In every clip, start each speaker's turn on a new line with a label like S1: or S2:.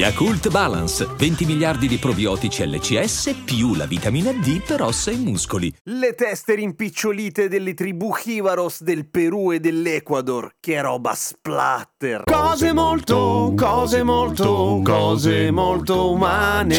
S1: Yakult Balance, 20 miliardi di probiotici LCS più la vitamina D per ossa e muscoli.
S2: Le teste rimpicciolite delle tribù Jivaros del Perù e dell'Ecuador. Che roba splatter! Cose molto, cose molto, cose molto umane.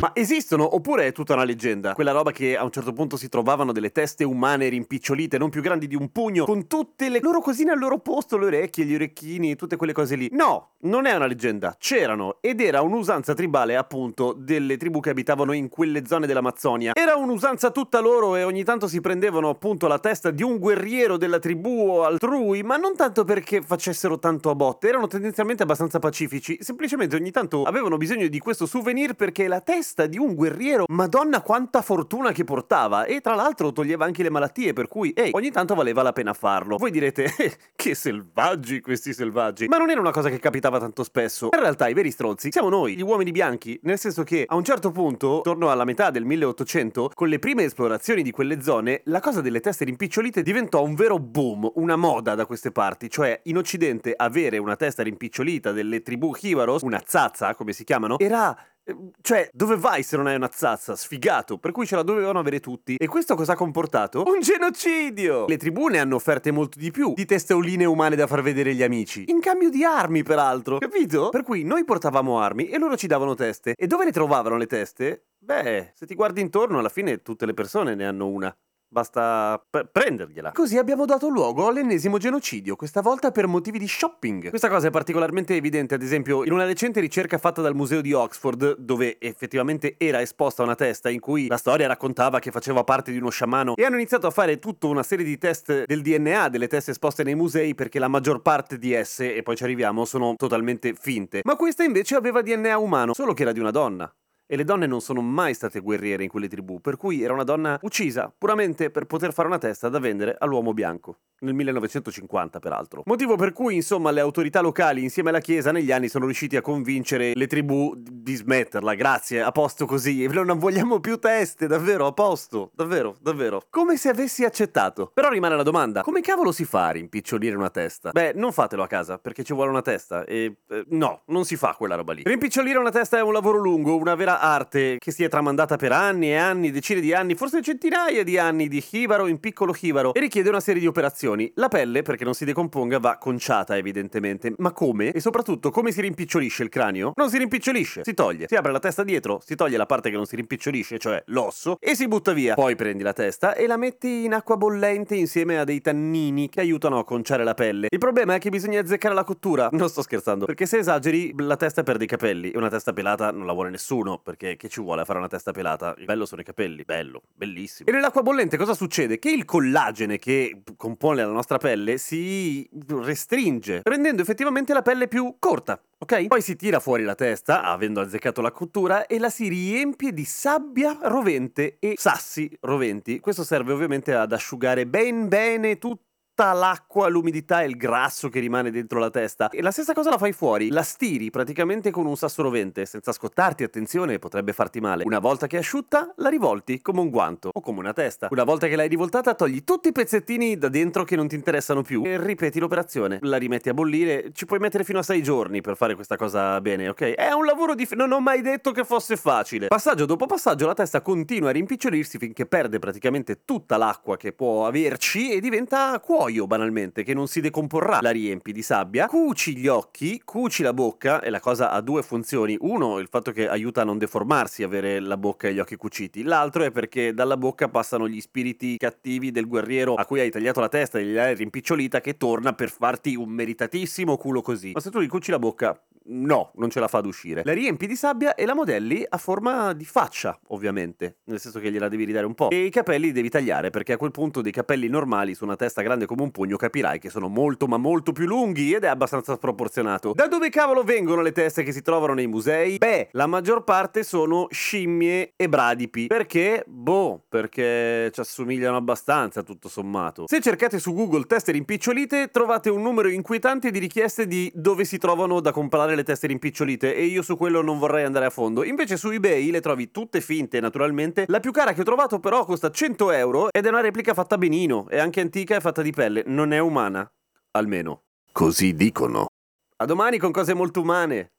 S2: Ma esistono oppure è tutta una leggenda? Quella roba che a un certo punto si trovavano delle teste umane rimpicciolite, non più grandi di un pugno, con tutte le loro cosine al loro posto, le orecchie, gli orecchini e tutte quelle cose lì. No, non è una leggenda, c'erano ed era un'usanza tribale appunto delle tribù che abitavano in quelle zone dell'Amazzonia. Era un'usanza tutta loro e ogni tanto si prendevano appunto la testa di un guerriero della tribù o altrui, ma non tanto perché facessero tanto a botte, erano tendenzialmente abbastanza pacifici, semplicemente ogni tanto avevano bisogno di questo souvenir perché la testa di un guerriero, madonna quanta fortuna che portava e tra l'altro toglieva anche le malattie, per cui ehi, ogni tanto valeva la pena farlo. Voi direte, eh, che selvaggi questi selvaggi, ma non era una cosa che capitava tanto spesso. In realtà i veri stronzi siamo noi, gli uomini bianchi, nel senso che a un certo punto, torno alla metà del 1800, con le prime esplorazioni di quelle zone, la cosa delle teste rimpicciolite diventò un vero boom, una moda da queste parti, cioè in occidente avere una testa rimpicciolita delle tribù Jivaros, una zazza come si chiamano, era cioè, dove vai se non hai una zazza? Sfigato, per cui ce la dovevano avere tutti. E questo cosa ha comportato? Un genocidio! Le tribù ne hanno offerte molto di più di testauline umane da far vedere agli amici. In cambio di armi, peraltro. Capito? Per cui noi portavamo armi e loro ci davano teste. E dove le trovavano le teste? Beh, se ti guardi intorno, alla fine tutte le persone ne hanno una. Basta p- prendergliela. Così abbiamo dato luogo all'ennesimo genocidio, questa volta per motivi di shopping. Questa cosa è particolarmente evidente, ad esempio, in una recente ricerca fatta dal museo di Oxford, dove effettivamente era esposta una testa in cui la storia raccontava che faceva parte di uno sciamano, e hanno iniziato a fare tutta una serie di test del DNA delle teste esposte nei musei perché la maggior parte di esse, e poi ci arriviamo, sono totalmente finte. Ma questa invece aveva DNA umano, solo che era di una donna. E le donne non sono mai state guerriere in quelle tribù, per cui era una donna uccisa puramente per poter fare una testa da vendere all'uomo bianco. Nel 1950, peraltro. Motivo per cui, insomma, le autorità locali insieme alla Chiesa negli anni sono riusciti a convincere le tribù di smetterla. Grazie, a posto così. Non vogliamo più teste, davvero, a posto. Davvero, davvero. Come se avessi accettato. Però rimane la domanda: come cavolo si fa a rimpicciolire una testa? Beh, non fatelo a casa, perché ci vuole una testa. E eh, no, non si fa quella roba lì. Rimpicciolire una testa è un lavoro lungo, una vera arte che si è tramandata per anni e anni, decine di anni, forse centinaia di anni di Hibaro in piccolo Hibaro e richiede una serie di operazioni. La pelle, perché non si decomponga, va conciata evidentemente. Ma come? E soprattutto come si rimpicciolisce il cranio? Non si rimpicciolisce, si toglie. Si apre la testa dietro, si toglie la parte che non si rimpicciolisce, cioè l'osso, e si butta via. Poi prendi la testa e la metti in acqua bollente insieme a dei tannini che aiutano a conciare la pelle. Il problema è che bisogna azzeccare la cottura. Non sto scherzando, perché se esageri la testa perde i capelli e una testa pelata non la vuole nessuno, perché che ci vuole a fare una testa pelata? Il bello sono i capelli, bello, bellissimo. E nell'acqua bollente cosa succede? Che il collagene che compone la nostra pelle si restringe, rendendo effettivamente la pelle più corta. Ok? Poi si tira fuori la testa, avendo azzeccato la cottura, e la si riempie di sabbia rovente e sassi roventi. Questo serve ovviamente ad asciugare ben bene tutto tutta l'acqua, l'umidità e il grasso che rimane dentro la testa. E la stessa cosa la fai fuori, la stiri praticamente con un sasso rovente, senza scottarti, attenzione, potrebbe farti male. Una volta che è asciutta, la rivolti come un guanto o come una testa. Una volta che l'hai rivoltata, togli tutti i pezzettini da dentro che non ti interessano più e ripeti l'operazione. La rimetti a bollire, ci puoi mettere fino a 6 giorni per fare questa cosa bene, ok? È un lavoro di... non ho mai detto che fosse facile. Passaggio dopo passaggio la testa continua a rimpicciolirsi finché perde praticamente tutta l'acqua che può averci e diventa cuoio cuoio banalmente che non si decomporrà, la riempi di sabbia, cuci gli occhi, cuci la bocca e la cosa ha due funzioni. Uno, il fatto che aiuta a non deformarsi avere la bocca e gli occhi cuciti. L'altro è perché dalla bocca passano gli spiriti cattivi del guerriero a cui hai tagliato la testa e gli hai rimpicciolita che torna per farti un meritatissimo culo così. Ma se tu gli cuci la bocca no, non ce la fa ad uscire. La riempi di sabbia e la modelli a forma di faccia, ovviamente, nel senso che gliela devi ridare un po'. E i capelli li devi tagliare, perché a quel punto dei capelli normali su una testa grande come un pugno capirai che sono molto ma molto più lunghi ed è abbastanza sproporzionato. Da dove cavolo vengono le teste che si trovano nei musei? Beh, la maggior parte sono scimmie e bradipi. Perché? Boh, perché ci assomigliano abbastanza tutto sommato. Se cercate su Google teste rimpicciolite, trovate un numero inquietante di richieste di dove si trovano da comprare le teste rimpicciolite e io su quello non vorrei andare a fondo. Invece su eBay le trovi tutte finte, naturalmente. La più cara che ho trovato però costa 100 euro ed è una replica fatta benino, è anche antica e fatta di pelle, non è umana. Almeno. Così dicono. A domani con cose molto umane.